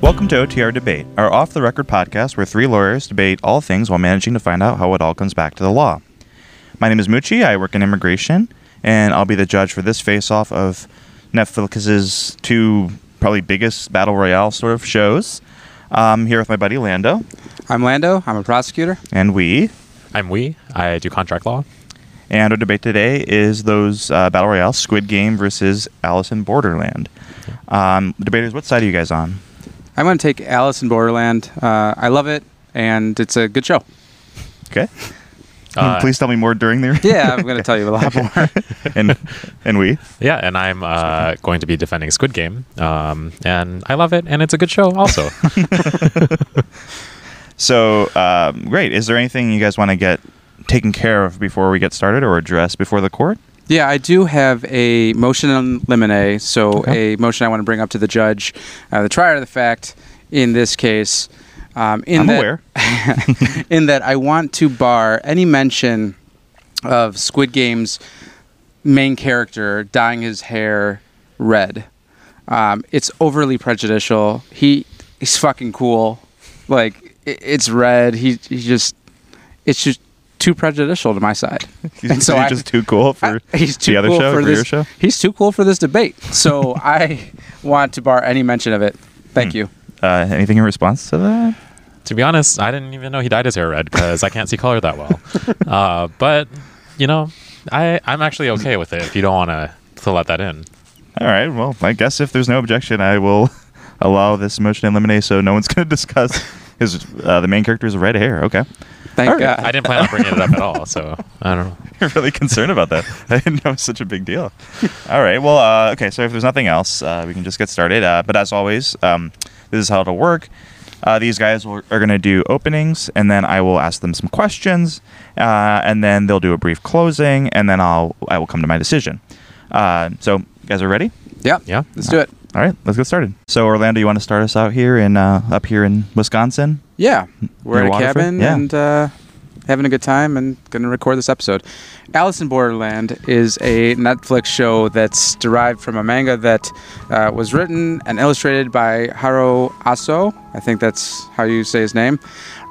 Welcome to OTR Debate, our off the record podcast where three lawyers debate all things while managing to find out how it all comes back to the law. My name is Mucci, I work in immigration, and I'll be the judge for this face off of Netflix's two probably biggest battle royale sort of shows. I'm here with my buddy Lando, I'm Lando. I'm a prosecutor. and Huy. I'm Huy, I do contract law. And our debate today is those uh, battle royale Squid Game versus Alice in Borderland. Um, debaters, what side are you guys on? I'm going to take Alice in Borderland. Uh, I love it, and it's a good show. Okay. Uh, Please tell me more during the Yeah, I'm going to tell you a lot more. and and Huy. Yeah, and I'm uh, going to be defending Squid Game, um, and I love it, and it's a good show also. So um, great. Is there anything you guys want to get taken care of before we get started or address before the court? Yeah, I do have a motion on limine, so Okay. a motion I want to bring up to the judge, uh, the trier of the fact in this case. Um, in I'm that, aware. in that I want to bar any mention of Squid Game's main character dyeing his hair red. Um, it's overly prejudicial. He he's fucking cool. Like i it's red. He he just it's just too prejudicial to my side. He's, And so he's I- just too cool for I- he's too the other cool show for, for this. your show. He's too cool for this debate. So I want to bar any mention of it. Thank Hmm. you. Uh, anything in response to that? to be honest, I didn't even know he dyed his hair red because I can't see color that well. Uh, but you know, I I'm actually okay with it if you don't want to to let that in. All right. Well, I guess if there's no objection, I will allow this motion to eliminate. So no one's going to discuss his uh, the main character's red hair. Okay. Thank All right. God. I didn't plan on bringing it up at all, so I don't know. You're really concerned about that. I didn't know it was such a big deal. All right. Well, uh, okay. So if there's nothing else, uh, we can just get started. Uh, but as always, um, this is how it'll work. Uh, these guys will, are going to do openings, and then I will ask them some questions, uh, and then they'll do a brief closing, and then I'll I will come to my decision. Uh, so, you guys are ready? Yeah. Yeah. Let's do it. All right, let's get started. So, Orlando, you want to start us out here in uh, up here in Wisconsin? Yeah, we're Near at a Waterford? cabin Yeah. and uh, having a good time and going to record this episode. Alice in Borderland is a Netflix show that's derived from a manga that uh, was written and illustrated by Haro Aso. I think that's how you say his name.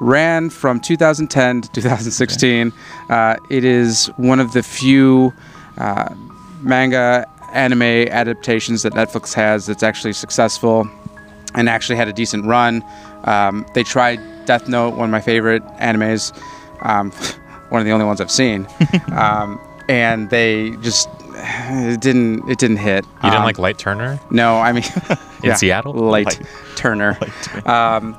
Ran from 2010 to 2016. Uh, it is one of the few uh, manga anime adaptations that Netflix has that's actually successful and actually had a decent run. Um, they tried Death Note, one of my favorite animes, um, one of the only ones I've seen, um, and they just it didn't it didn't hit. You didn't Um, like Light Turner? No, I mean In Seattle? Light, Light. Turner. Light. Um,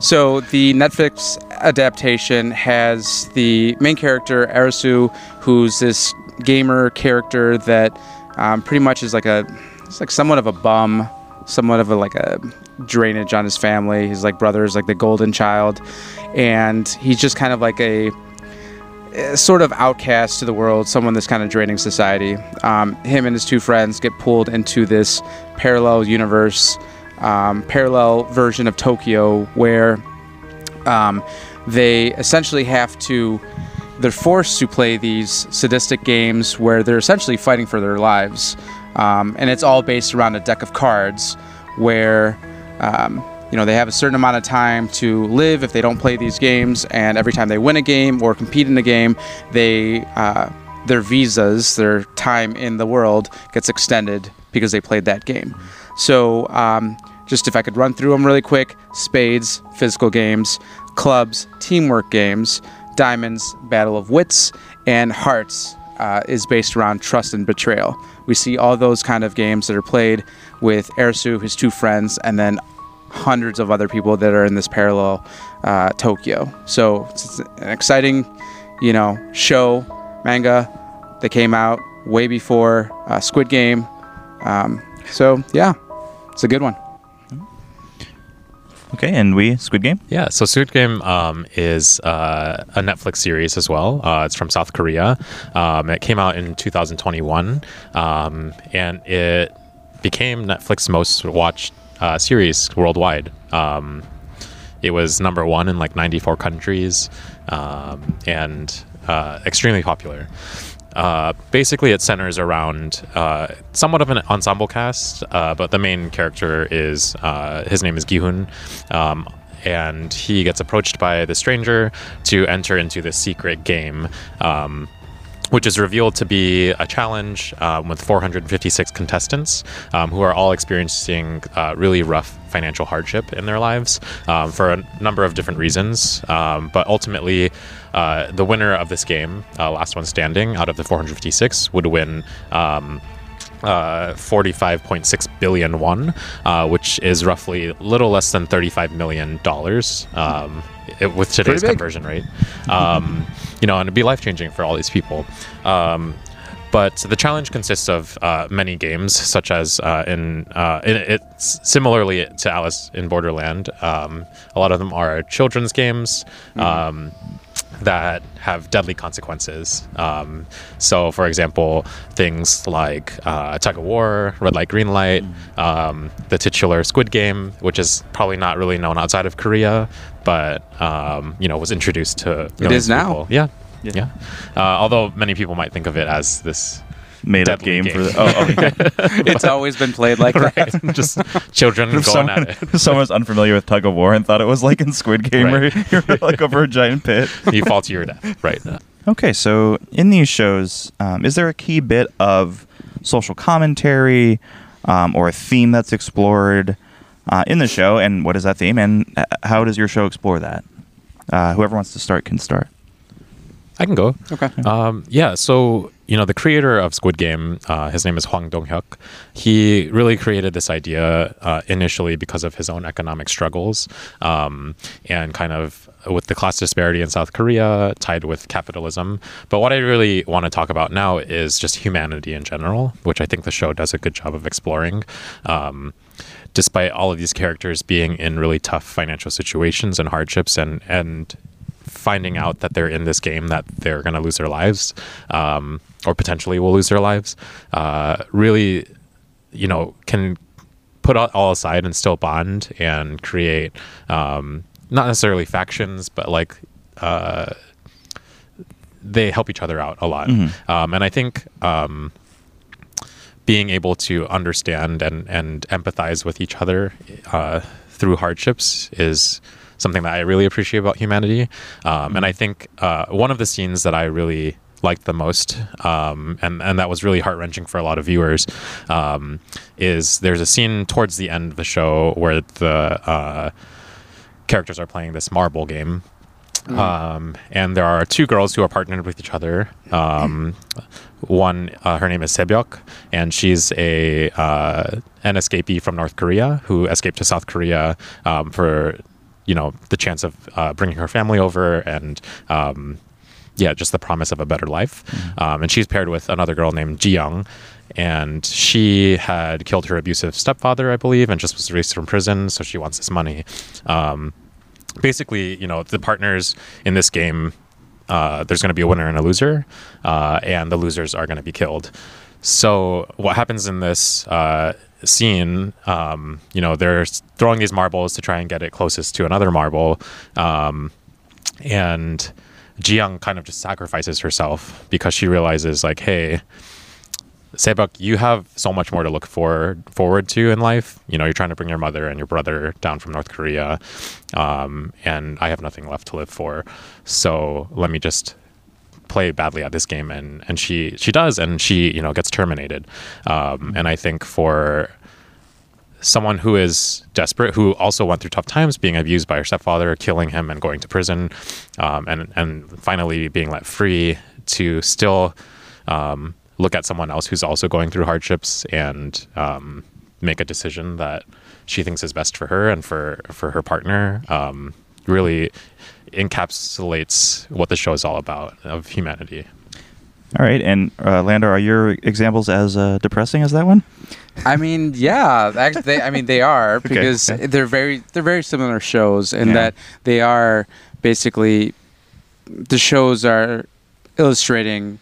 so the Netflix adaptation has the main character Arisu, who's this gamer character that um, pretty much is like a, it's like somewhat of a bum, somewhat of a like a drainage on his family. His like brother is like the golden child, and he's just kind of like a sort of outcast to the world, someone that's kind of draining society. Um, him and his two friends get pulled into this parallel universe, um, parallel version of Tokyo, where um, they essentially have to. They're forced to play these sadistic games where they're essentially fighting for their lives, um, and it's all based around a deck of cards, where um, you know they have a certain amount of time to live if they don't play these games, and every time they win a game or compete in a game, they uh, their visas, their time in the world gets extended because they played that game. So, um, just if I could run through them really quick spades, physical games, clubs, teamwork games, diamonds, battle of wits, and hearts uh, is based around trust and betrayal. We see all those kind of games that are played with Arisu, his two friends, and then hundreds of other people that are in this parallel uh, Tokyo. So it's an exciting, you know, show manga that came out way before uh, Squid Game. Um, so yeah, it's a good one. Okay, and Huy Squid Game. Yeah, so Squid Game um, is uh, a Netflix series as well. Uh, it's from South Korea. Um, it came out in 2021, um, and it became Netflix's most watched uh, series worldwide. Um, it was number one in like 94 countries um, and uh, extremely popular. Uh, basically, it centers around uh, somewhat of an ensemble cast, uh, but the main character is uh, his name is Gihun. Um, and he gets approached by the stranger to enter into this secret game. Um, which is revealed to be a challenge um, with 456 contestants um, who are all experiencing uh, really rough financial hardship in their lives um, for a number of different reasons. Um, but ultimately, uh, the winner of this game, uh, last one standing out of the 456, would win. Um, uh, 45.6 billion won, uh, which is roughly a little less than 35 million dollars um, with today's conversion rate. Um, you know, and it'd be life changing for all these people. Um, but the challenge consists of uh, many games, such as uh, in, uh, in it's similarly to Alice in Borderland. Um, a lot of them are children's games. Um, that have deadly consequences. Um, so, for example, things like uh, tug of war, red light, green light, um, the titular Squid Game, which is probably not really known outside of Korea, but um, you know was introduced to. it is is now. people. Yeah, Yeah. yeah. Uh, although many people might think of it as this Made up game, game. for the. Oh, okay. it's always been played like that. just children if going someone, at it. if someone's unfamiliar with tug of war and thought it was like in Squid Game Right. where you're like over a giant pit. You fall to your death, right? Okay, so in these shows, um, is there a key bit of social commentary um, or a theme that's explored uh, in the show? And what is that theme? And uh, how does your show explore that? Uh, whoever wants to start can start. I can go. Okay. Um, yeah. So you know, the creator of Squid Game, uh, his name is Hwang Dong Hyuk. He really created this idea uh, initially because of his own economic struggles um, and kind of with the class disparity in South Korea tied with capitalism. But what I really want to talk about now is just humanity in general, which I think the show does a good job of exploring. Um, despite all of these characters being in really tough financial situations and hardships and and finding out that they're in this game that they're going to lose their lives um, or potentially will lose their lives uh, really you know can put all- aside and still bond and create um, not necessarily factions but like uh, they help each other out a lot. Um, and i think um, being able to understand and, and empathize with each other uh, through hardships is something that I really appreciate about humanity. Um, and I think uh, one of the scenes that I really liked the most, um, and, and that was really heart wrenching for a lot of viewers, um, is there's a scene towards the end of the show where the uh, characters are playing this marble game. Um, and there are two girls who are partnered with each other. Um, one, uh, her name is Sebyok, and she's a uh, an escapee from North Korea who escaped to South Korea um, for you know the chance of uh, bringing her family over and um, yeah, just the promise of a better life. Um, and she's paired with another girl named Ji Young, and she had killed her abusive stepfather, I believe, and just was released from prison. So she wants this money. Um, basically, you know, the partners in this game, uh, there's going to be a winner and a loser, uh, and the losers are going to be killed. So what happens in this uh, scene? Um, you know, they're throwing these marbles to try and get it closest to another marble, um, and Jiyoung kind of just sacrifices herself because she realizes, like, hey, Sebok, you have so much more to look for forward to in life. You know, you're trying to bring your mother and your brother down from North Korea, um, and I have nothing left to live for. So let me just play badly at this game, and and she she does, and she you know gets terminated. Um, and I think for someone who is desperate, who also went through tough times, being abused by her stepfather, killing him, and going to prison, um, and and finally being let free, to still um, look at someone else who's also going through hardships and um, make a decision that she thinks is best for her and for for her partner. Um, really encapsulates what the show is all about of humanity. All right, and uh, Lando, are your examples as uh, depressing as that one? I mean, yeah, actually, they, I mean they are Okay, because okay. they're very they're very similar shows in Yeah. that they are basically the shows are illustrating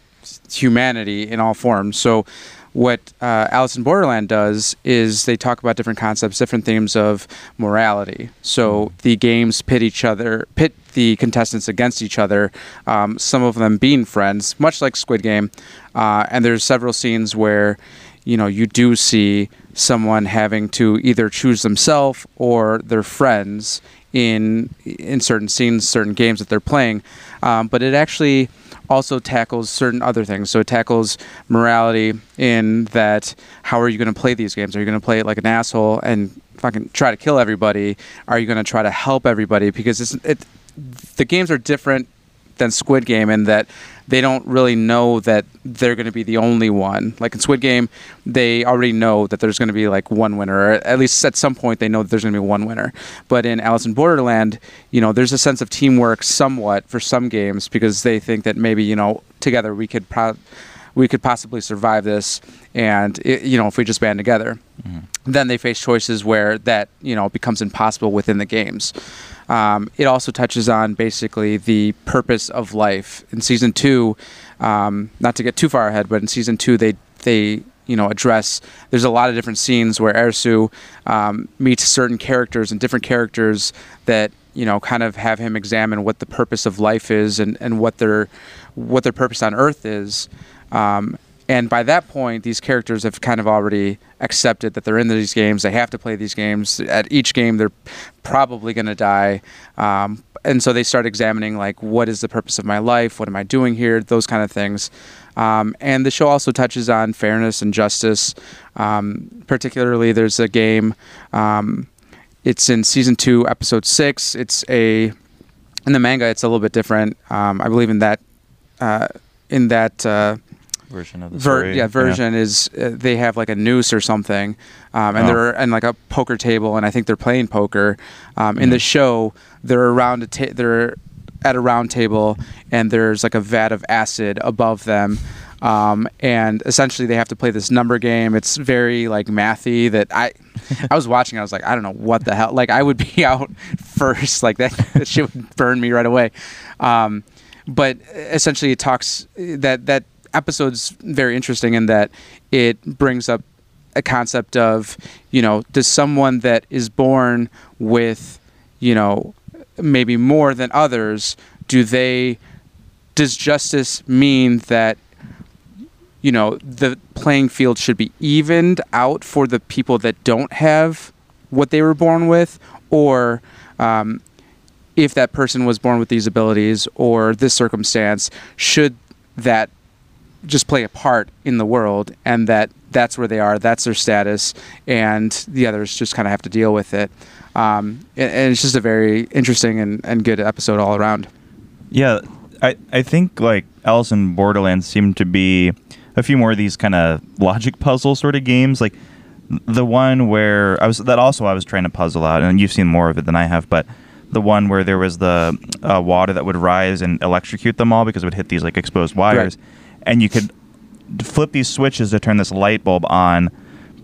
humanity in all forms. So what uh, Alice in Borderland does is they talk about different concepts, different themes of morality. So the games pit each other, pit the contestants against each other, um, some of them being friends, much like Squid Game. Uh, and there's several scenes where, you know, you do see someone having to either choose themselves or their friends in in certain scenes, certain games that they're playing. Um, but it actually also tackles certain other things. So it tackles morality in that how are you going to play these games? Are you going to play it like an asshole and fucking try to kill everybody? Are you going to try to help everybody? Because it's, it, the games are different than Squid Game in that they don't really know that they're going to be the only one. Like in Squid Game, they already know that there's going to be like one winner, or at least at some point they know that there's going to be one winner. But in Alice in Borderland, you know, there's a sense of teamwork somewhat for some games because they think that maybe you know together we could pro- we could possibly survive this, and it, you know if we just band together. Mm-hmm. Then they face choices where that you know becomes impossible within the games. Um, it also touches on basically the purpose of life. In season two, um, not to get too far ahead, but in season two, they they you know address. There's a lot of different scenes where Arisu um, meets certain characters and different characters that you know kind of have him examine what the purpose of life is and, and what their what their purpose on Earth is. Um, and by that point, these characters have kind of already accepted that they're in these games. They have to play these games. At each game, they're probably going to die. Um, and so they start examining, like, what is the purpose of my life? What am I doing here? Those kind of things. Um, and the show also touches on fairness and justice. Um, particularly, there's a game. Um, it's in season two, episode six. It's a in the manga. It's a little bit different. Um, I believe in that. Uh, in that. Uh, version of the Ver- story. yeah, version is uh, they have like a noose or something, um, and Oh. they're and like a poker table, and I think they're playing poker. Um, In the Mhm. show, they're around a ta- they're at a round table, and there's like a vat of acid above them. Um, and essentially, they have to play this number game. It's very like mathy. That I, I was watching. I was like, I don't know what the hell. Like, I would be out first. Like that, that shit would burn me right away. Um, but essentially, it talks that that episode's very interesting in that it brings up a concept of you know does someone that is born with you know maybe more than others do they does justice mean that you know the playing field should be evened out for the people that don't have what they were born with? Or um, if that person was born with these abilities or this circumstance should that just play a part in the world and that that's where they are that's their status and the others just kind of have to deal with it. Um, and, and it's just a very interesting and, and good episode all around. Yeah, I I think like Alice in Borderlands seemed to be a few more of these kind of logic puzzle sort of games. Like the one where I was that also I was trying to puzzle out, and you've seen more of it than I have, but the one where there was the uh, water that would rise and electrocute them all because it would hit these like exposed wires, and you could flip these switches to turn this light bulb on,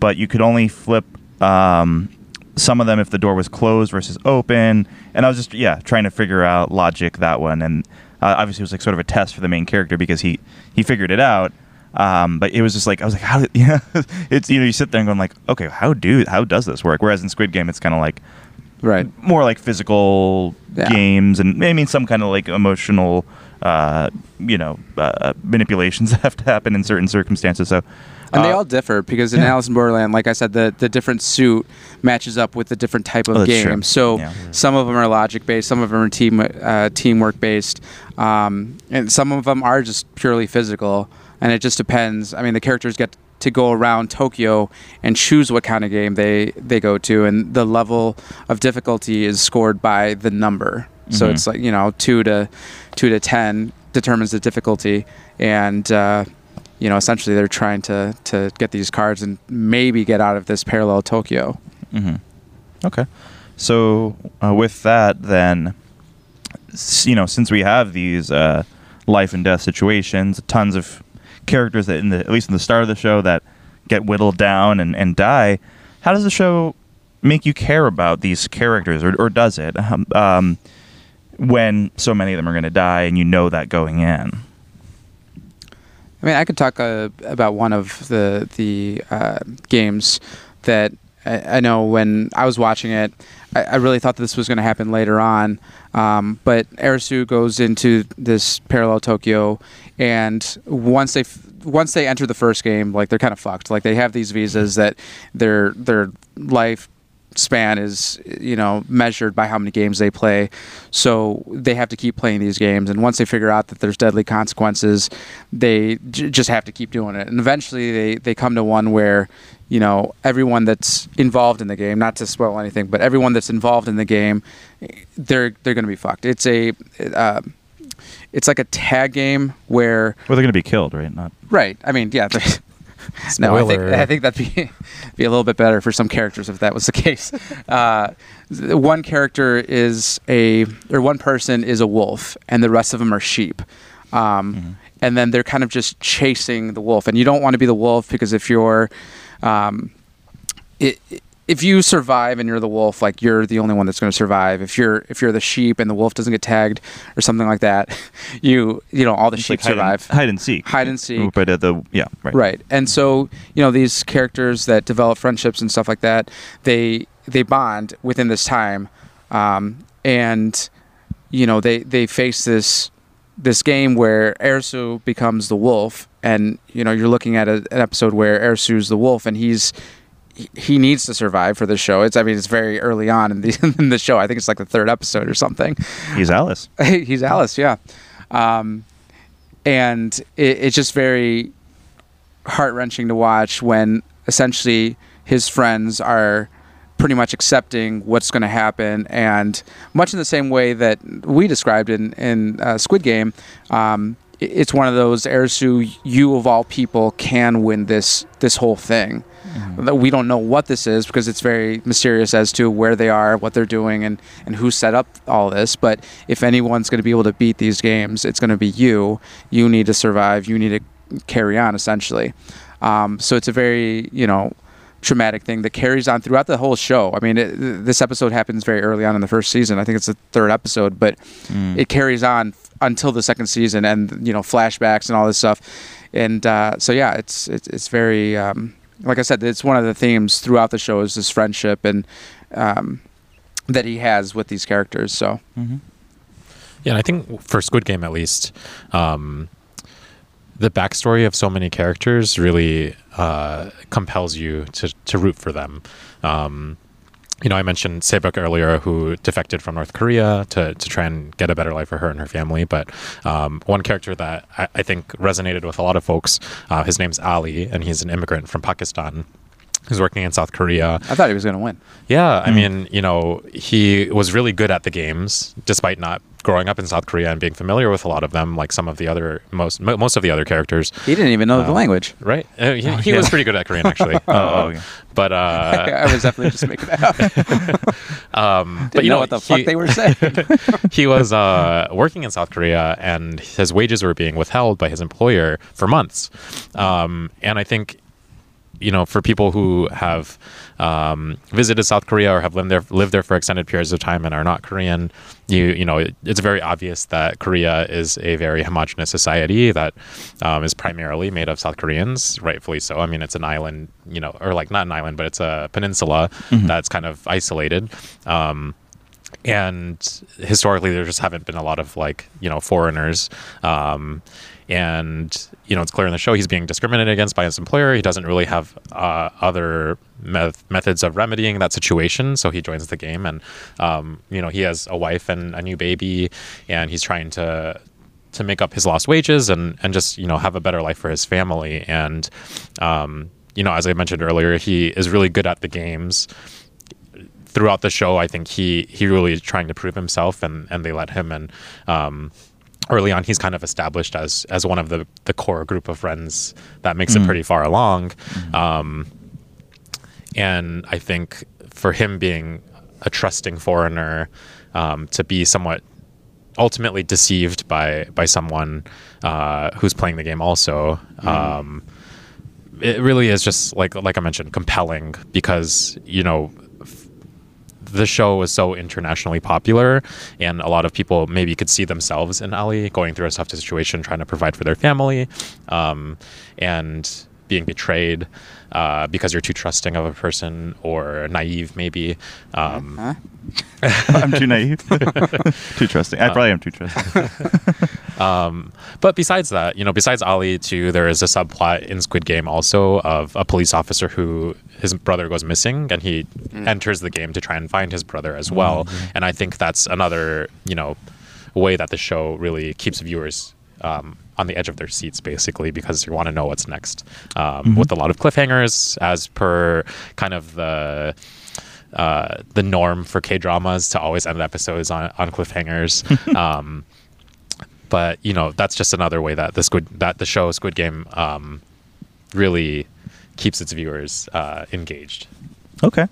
but you could only flip um, some of them if the door was closed versus open. And I was just yeah trying to figure out logic that one, and uh, obviously it was like sort of a test for the main character because he he figured it out. Um, but it was just like I was like, how? Did, yeah, it's you know you sit there and going like, okay, how do how does this work? Whereas in Squid Game, it's kind of like right more like physical Yeah. games and I mean some kind of like emotional, uh, you know, uh, manipulations that have to happen in certain circumstances. So, and they uh, all differ because in yeah. Alice in Borderland, like I said, the, the different suit matches up with the different type of Oh, game. true. So Yeah. some of them are logic based, some of them are team uh, teamwork based, um, and some of them are just purely physical. And it just depends. I mean, the characters get to go around Tokyo and choose what kind of game they they go to, and the level of difficulty is scored by the number. So Mhm. it's like you know two to two to ten determines the difficulty, and uh, you know essentially they're trying to to get these cards and maybe get out of this parallel Tokyo. hmm Okay. So uh, with that, then, you know, since we have these uh, life and death situations, tons of characters that, in the, at least in the start of the show, that get whittled down and, and die. How does the show make you care about these characters, or, or does it? Um, um, when so many of them are going to die, and you know that going in. I mean, I could talk uh, about one of the the uh, games that I, I know when I was watching it, I, I really thought this was going to happen later on. Um, but Arisu goes into this parallel Tokyo, and once they f- once they enter the first game, like they're kind of fucked. Like they have these visas that their their life span is you know measured by how many games they play so they have to keep playing these games and once they figure out that there's deadly consequences they j- just have to keep doing it and eventually they they come to one where you know everyone that's involved in the game not to spoil anything but everyone that's involved in the game they're they're going to be fucked it's a uh, it's like a tag game where Well, they're going to be killed, right? Not. right i mean yeah no i think i think that'd be be a little bit better for some characters if that was the case. Uh, one character is a or one person is a wolf and the rest of them are sheep. Um, and then they're kind of just chasing the wolf. And you don't want to be the wolf because if you're um, it, if you survive and you're the wolf, like you're the only one that's going to survive. If you're if you're the sheep and the wolf doesn't get tagged or something like that, you you know all the It's sheep like hide and- survive. hide and seek. Hide and seek. But at the yeah, right. Right. And so, you know, these characters that develop friendships and stuff like that, they they bond within this time. Um, and you know, they they face this this game where Arisu becomes the wolf and you know, you're looking at a, an episode where Arisu's the wolf and he's he- needs to survive for the show. It's I mean it's very early on in the in the show. I think it's like the third episode or something. He's Alice. He's Alice, yeah. Um, and it, it's just very heart wrenching to watch when essentially his friends are pretty much accepting what's going to happen, and much in the same way that we described in in uh, Squid Game. Um, it's one of those Arisu, you of all people can win this this whole thing. That We don't know what this is because it's very mysterious as to where they are, what they're doing, and, and who set up all this. But if anyone's going to be able to beat these games, it's going to be you. You need to survive. You need to carry on, essentially. Um, so it's a very, you know, traumatic thing that carries on throughout the whole show. I mean, it, this episode happens very early on in the first season. I think it's the third episode, but it carries on until the second season, and you know, flashbacks and all this stuff. And uh, so, yeah, it's it's, it's very, um, like I said, it's one of the themes throughout the show is this friendship and um, that he has with these characters. So, Mm-hmm. Yeah, I think for Squid Game at least, um, the backstory of so many characters really uh, compels you to to root for them. Um, you know, I mentioned Sebok earlier, who defected from North Korea to, to try and get a better life for her and her family. But um, one character that I, I think resonated with a lot of folks, uh, his name's Ali, and he's an immigrant from Pakistan who's working in South Korea. I thought he was going to win. Yeah, I mean, you know, he was really good at the games, despite not growing up in South Korea and being familiar with a lot of them, like some of the other most mo- most of the other characters. He didn't even know the Uh, language. Right? Uh, he he yeah. was pretty good at Korean, actually. Oh, Uh, oh, okay. But uh, I was definitely just making that up. um, Didn't but you know, know what the he, fuck they were saying. he was uh, working in South Korea, and his wages were being withheld by his employer for months. Um, and I think, you know, for people who have um, visited South Korea or have lived there lived there for extended periods of time and are not Korean, you you know, it, it's very obvious that Korea is a very homogenous society that um, is primarily made of South Koreans, rightfully so. I mean, it's an island, you know, or like not an island, but it's a peninsula that's kind of isolated. Um, and historically there just haven't been a lot of like you know foreigners um, and you know it's clear in the show he's being discriminated against by his employer. He doesn't really have uh, other meth- methods of remedying that situation. So he joins the game and um, you know he has a wife and a new baby and he's trying to to make up his lost wages and and just you know have a better life for his family. And um, you know as i mentioned earlier he is really good at the games. Throughout the show, I think he he really is trying to prove himself, and and they let him. And um, early on, he's kind of established as as one of the the core group of friends that makes it pretty far along. Um, and I think for him being a trusting foreigner, um, to be somewhat ultimately deceived by by someone uh, who's playing the game also. Um, it really is just like like I mentioned, compelling because you know the show was so internationally popular and a lot of people maybe could see themselves in Ali going through a tough situation trying to provide for their family um, and being betrayed uh, because you're too trusting of a person or naive, maybe. Um, Huh? I'm too naive, too trusting. I probably am too trusting. Um, but besides that, you know, besides Ali too, there is a subplot in Squid Game also of a police officer who his brother goes missing and he enters the game to try and find his brother as well. And I think that's another, you know, way that the show really keeps viewers um, on the edge of their seats basically because you want to know what's next. Um, With a lot of cliffhangers as per kind of the uh, the norm for K dramas to always end episodes on, on cliffhangers. um, but you know that's just another way that the squid that the show Squid Game um, really keeps its viewers uh, engaged. Okay.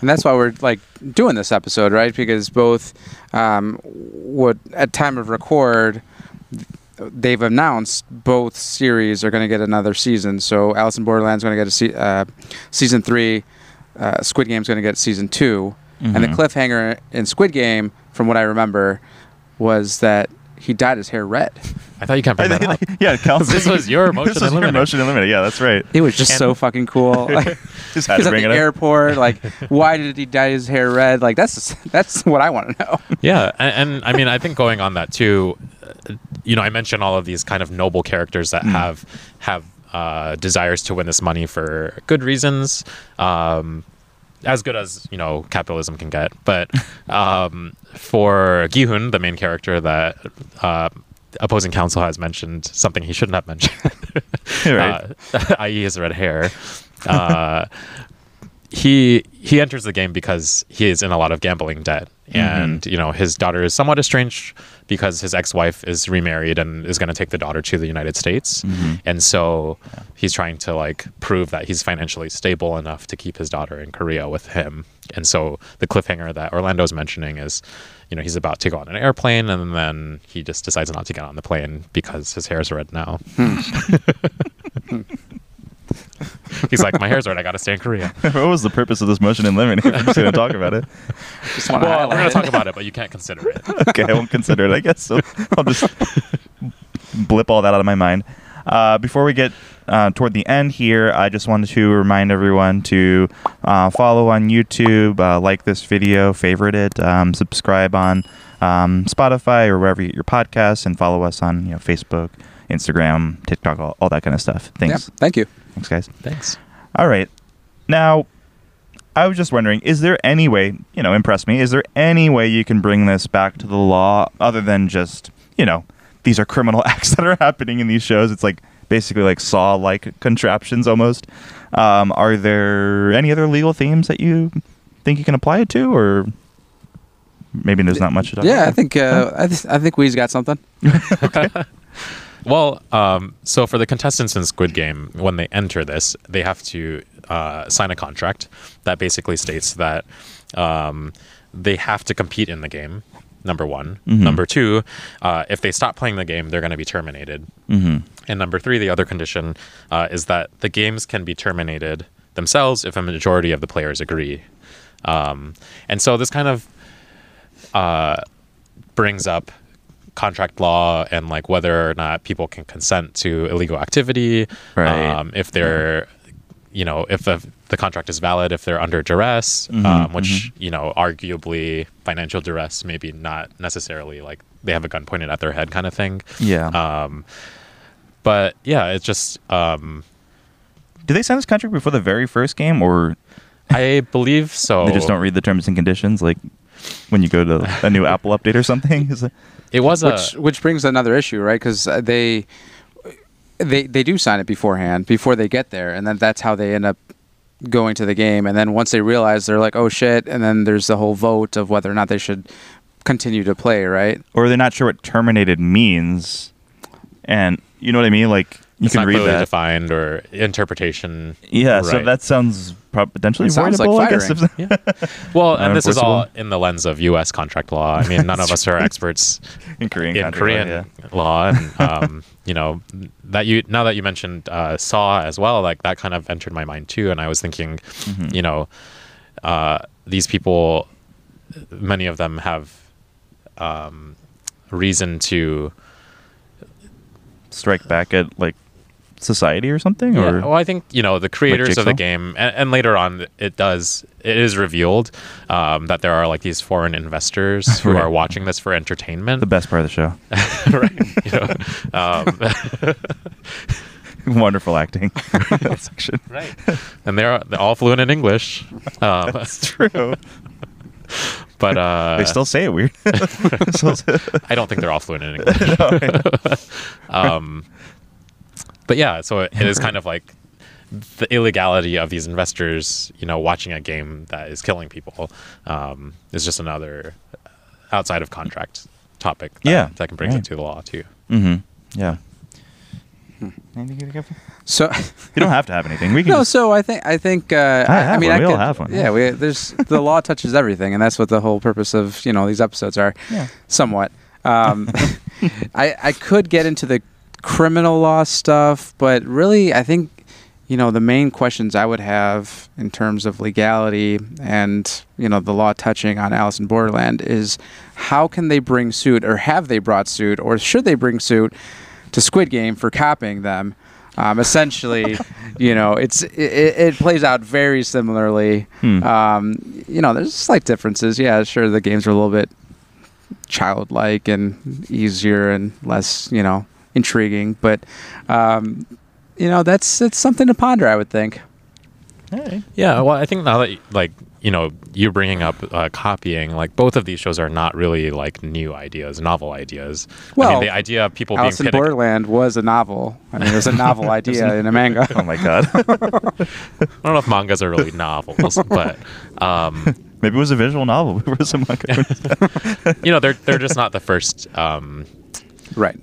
And that's why we're like doing this episode, right? Because both, um, what at time of record, they've announced both series are going to get another season. So Alice in Borderland's is going to get a se- uh, season three. Uh, Squid Game's going to get season 2 and the Mhm. cliffhanger in Squid Game, from what I remember, was that he dyed his hair red. I thought you can't bring that up. yeah, Kelsey. This was your this motion was your eliminated. motion eliminated. Yeah, that's right. It was just And- so fucking cool. Like, Just had He's to at bring the it up. airport. Like, why did he dye his hair red? Like, that's that's what I want to know. Yeah, and, and I mean, I think going on that too, uh, you know, I mentioned all of these kind of noble characters that have have uh, desires to win this money for good reasons, um, as good as you know capitalism can get. But um, for Gihun, the main character that uh, opposing counsel has mentioned something he shouldn't have mentioned, Right. uh, i.e., his red hair. Uh, he he enters the game because he is in a lot of gambling debt and you know his daughter is somewhat estranged because his ex-wife is remarried and is going to take the daughter to the united states. Mm-hmm. And so he's trying to like prove that he's financially stable enough to keep his daughter in korea with him. And so the cliffhanger that orlando's mentioning is you know he's about to go on an airplane and then he just decides not to get on the plane because his hair is red now hmm. Hmm. He's like my hair's red i gotta stay in korea what was the purpose of this motion in limine? If we're just going to talk about it. Just want to well, we're gonna talk about it, but you can't consider it. okay, I won't consider it. I guess so. I'll just blip all that out of my mind. Uh, before we get uh, toward the end here, I just wanted to remind everyone to uh, follow on YouTube, uh, like this video, favorite it, um, subscribe on um, Spotify or wherever you get your podcasts, and follow us on you know Facebook, Instagram, TikTok, all, all that kind of stuff. Yeah, Thanks, thank you. Thanks, guys. Thanks. All right. Now, I was just wondering, is there any way, you know, impress me, is there any way you can bring this back to the law other than just, you know, these are criminal acts that are happening in these shows? It's like basically like saw like contraptions almost. Um, are there any other legal themes that you think you can apply it to, or maybe there's not much to talk Yeah, I think uh, I, th- I think we's got something. Well, um, so for the contestants in Squid Game, when they enter this, they have to uh, sign a contract that basically states that um, they have to compete in the game. Number one. Mhm. Number two, uh, if they stop playing the game, they're going to be terminated. Mm-hmm. And number three, the other condition uh, is that the games can be terminated themselves if a majority of the players agree. Um, and so this kind of uh, brings up contract law and like whether or not people can consent to illegal activity. Right. Um, if they're, you know, if the, the contract is valid, if they're under duress, Mhm, um, which, you know, arguably financial duress, maybe not necessarily like they have a gun pointed at their head kind of thing. Yeah. Um, but yeah, it's just um, Do they sign this contract before the very first game, or I believe so. they just don't read the terms and conditions, like when you go to a new Apple update or something? Is it? It was a which which brings another issue, right? Because uh, they they they do sign it beforehand before they get there, and then that's how they end up going to the game. And then once they realize, they're like, "Oh shit!" And then there's the whole vote of whether or not they should continue to play, right? or they're not sure what terminated means, and you know what I mean. Like you it's can not read clearly that. defined or interpretation. Yeah, so that sounds prob- potentially It sounds like voidable. I guess. firing. if- Yeah. Well, and this is all in the lens of U.S. contract law. I mean, none of us are experts in Korean. in contract law, Korean yeah. law, and um, you know that you now that you mentioned uh, Saw as well, like that kind of entered my mind too, and I was thinking, Mhm. you know, uh, these people, many of them have um, reason to strike back at like society or something? Yeah, Or well, I think you know the creators of the game, and, and later on, it does it is revealed um, that there are like these foreign investors who Right. are watching this for entertainment, the best part of the show. right? You know, um, Wonderful acting. section. right, and they're they're all fluent in English, um, True. but uh, they still say it weird. I don't think they're all fluent in English. um, but yeah, so it is kind of like the illegality of these investors, you know, watching a game that is killing people um, is just another outside of contract topic. That, Yeah, that can bring right. it to the law too. mm-hmm. Yeah. Anything you got? So You don't have to have anything. We can. no, just- so I think I think uh, I have mean one. I We all have one. Yeah, we there's the law touches everything, and that's what the whole purpose of you know these episodes are. Yeah. Somewhat. Um, I I could get into the criminal law stuff, but really I think you know the main questions I would have in terms of legality and you know the law touching on Alice in Borderland is how can they bring suit or have they brought suit or should they bring suit to Squid Game for copying them? Um, essentially, you know, it's it, it plays out very similarly. Hmm. Um, you know, there's slight differences. Yeah, sure, the games are a little bit childlike and easier and less, you know, intriguing. But um, you know, that's it's something to ponder. I would think. Hey. Yeah, well, I think now that like you know you bringing up uh, copying, like both of these shows are not really like new ideas, novel ideas. I Well, mean, the idea of people Alice in being pitted- Borderland was a novel. I mean, it was a novel idea in a manga. Oh my god. I don't know if mangas are really novels, but um, Maybe it was a visual novel. It was a manga. you know they're they're just not the first. Um, Right.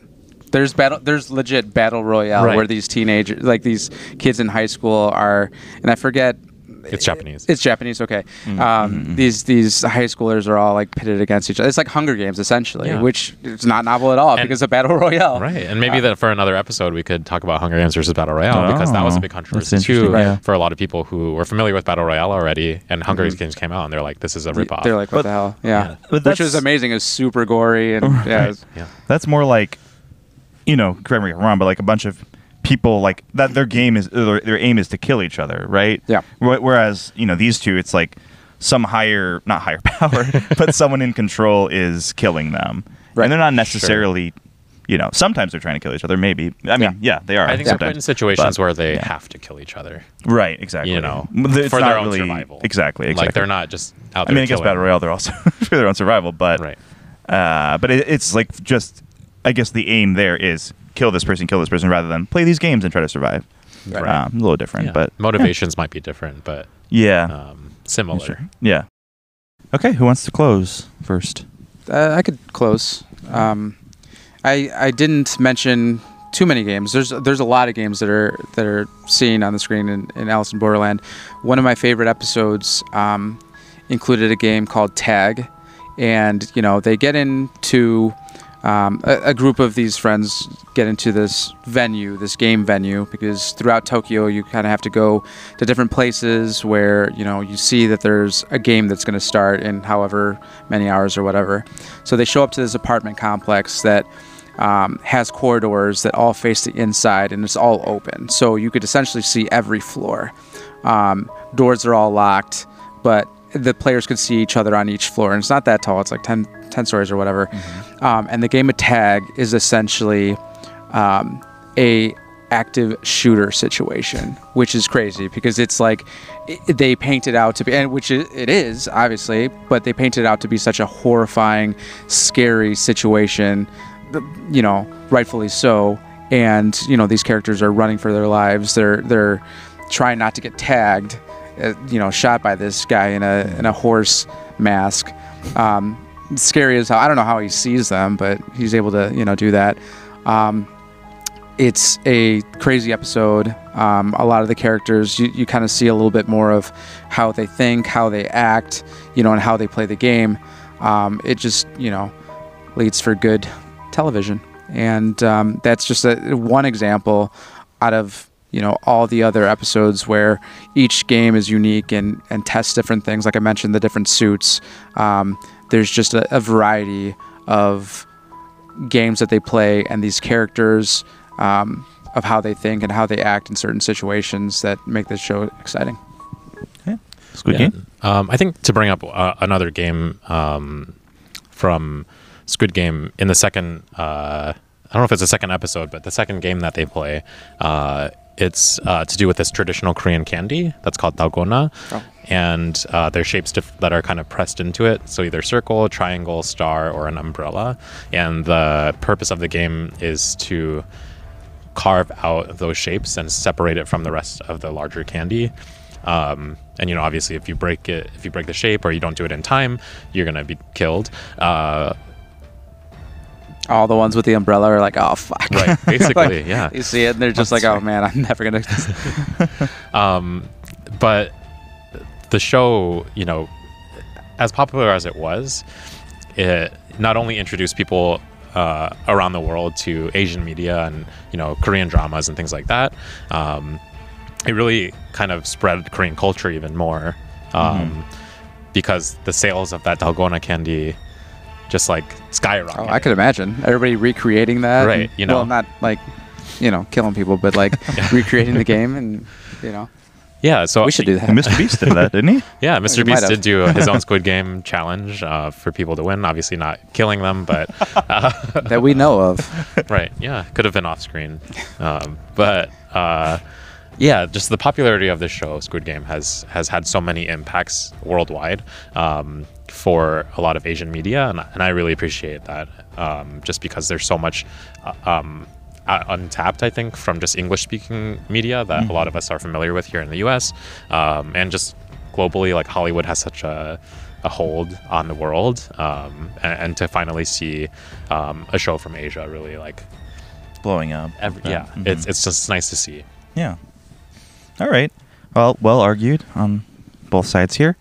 There's battle. There's legit battle royale Right. where these teenagers, like these kids in high school, are, and I forget. It's Japanese. It's Japanese. Okay. Mm-hmm. Um, these these high schoolers are all like pitted against each other. It's like Hunger Games essentially, Yeah. which is not novel at all And- because of battle royale. Right, and maybe that for another episode we could talk about Hunger Games versus Battle Royale because that was a Oh, big controversy too yeah. for a lot of people who were familiar with Battle Royale already, and Hunger Games came out and they're like, "This is a ripoff." They're like, what But- the hell? Yeah. Yeah. But Which that's- was amazing. It's super gory and yeah. it's- yeah, That's more like, you know, correct me if I'm wrong, but like a bunch of people like that. Their game is their, their aim is to kill each other, right? Yeah. Whereas you know these two, it's like some higher, not higher power, but someone in control is killing them, Right. and they're not necessarily. You know, sometimes they're trying to kill each other. Maybe. I mean, yeah, they are. I think they're put sometimes. in situations But, where they yeah. have to kill each other. Right. Exactly. You know, It's for not their own really- survival. Exactly. Exactly. Like they're not just out there. I mean, against killing. battle royale, they're also for their own survival, but Right. Uh, but it, it's like just, I guess the aim there is kill this person, kill this person, rather than play these games and try to survive. Right. Um, a little different, Yeah. but motivations might be different, but yeah, um, similar. sure. yeah. Okay, who wants to close first? Uh, I could close. Um, I I didn't mention too many games. There's there's a lot of games that are that are seen on the screen in, in Alice in Borderland. One of my favorite episodes um, included a game called Tag, and you know they get into um, a, a group of these friends get into this venue, this game venue, because throughout Tokyo you kind of have to go to different places where you know you see that there's a game that's going to start in however many hours or whatever. So they show up to this apartment complex that um, has corridors that all face the inside and it's all open. So you could essentially see every floor. Um, doors are all locked, but the players could see each other on each floor. And it's not that tall, it's like 10, 10 stories or whatever. Um, and the game of tag is essentially um, a active shooter situation, which is crazy because it's like i they paint it out to be, and which it, it is obviously, but they paint it out to be such a horrifying, scary situation. You know, rightfully so. And you know, these characters are running for their lives. They're they're trying not to get tagged. Uh, you know, shot by this guy in a in a horse mask. Um, scary as how I don't know how he sees them, but he's able to you know do that. Um, it's a crazy episode. Um, a lot of the characters, you, you kind of see a little bit more of how they think, how they act, you know, and how they play the game. Um, it just, you know, leads for good television. And um, that's just a, one example out of, you know, all the other episodes where each game is unique and, and tests different things. Like I mentioned, the different suits. Um, there's just a, a variety of games that they play and these characters um, of how they think and how they act in certain situations that make this show exciting. Squid Yeah. Game. Um, I think to bring up uh, another game um, from Squid Game in the second, uh, I don't know if it's the second episode, but the second game that they play, uh, it's uh, to do with this traditional Korean candy that's called dalgona, Oh. and uh, there's shapes that are kind of pressed into it. So either circle, triangle, star, or an umbrella. And the purpose of the game is to carve out those shapes and separate it from the rest of the larger candy. Um, and you know, obviously, if you break it, if you break the shape or you don't do it in time, you're gonna be killed. Uh, All the ones with the umbrella are like, oh fuck. right, basically, Like, yeah. You see it, and they're just like, oh man, I'm never gonna. Um, but the show, you know, as popular as it was, it not only introduced people uh, around the world to Asian media and you know Korean dramas and things like that. Um, it really kind of spread Korean culture even more um, because the sales of that dalgona candy just like skyrocketed. Oh, I could imagine everybody recreating that. Right, and- you know. Well, not like, you know, killing people, but like recreating the game, and you know, Yeah, so we should do that. Mr. Beast did that, didn't he? Yeah, Mr. You might Beast did do his own Squid Game challenge uh, for people to win. Obviously, not killing them, but that we know of. right, yeah, could have been off screen. Um, but uh, yeah, just the popularity of this show, Squid Game, has has had so many impacts worldwide um, for a lot of Asian media, and, and I really appreciate that. Um, just because there's so much. Uh, um, uh, untapped, I think, from just English speaking media that a lot of us are familiar with here in the US. Um, and just globally, like Hollywood has such a, a hold on the world. Um, and, and to finally see um, a show from Asia really like, Blowing up. every, yeah, Mhm. it's, it's just nice to see. Yeah. All right. Well, well argued on both sides here.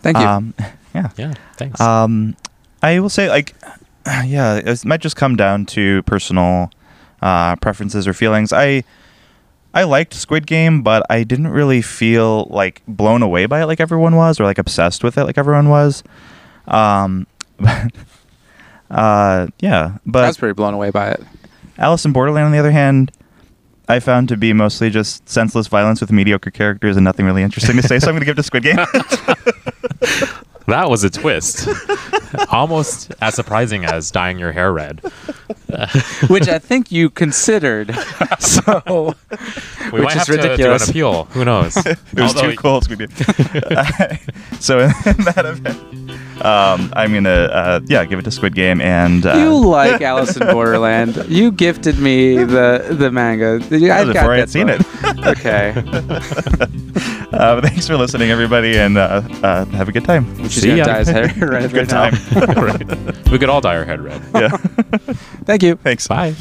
Thank you. Yeah. Yeah, thanks. Um, I will say, like, yeah, it might just come down to personal uh, preferences or feelings. I I liked Squid Game, but I didn't really feel like blown away by it like everyone was, or like obsessed with it like everyone was. Um, uh, yeah, but I was pretty blown away by it. Alice in Borderland, on the other hand, I found to be mostly just senseless violence with mediocre characters and nothing really interesting to say. so I'm going to give it to Squid Game. that was a twist. Almost as surprising as dyeing your hair red. which I think you considered. so, We Which might is have to do an ridiculous. appeal. Who knows? it was Although- too cold. Squid Game. so in that event, um, I'm gonna uh, yeah give it to Squid Game and uh, you like Alice in Borderland. You gifted me the the manga. I was got before I had seen book. it. Okay. Uh, thanks for listening, everybody, and uh, uh, have a good time. She's See gonna ya. dye his hair red Good right now. time. Right. We could all dye our head red. yeah. Thank you. thanks. Bye.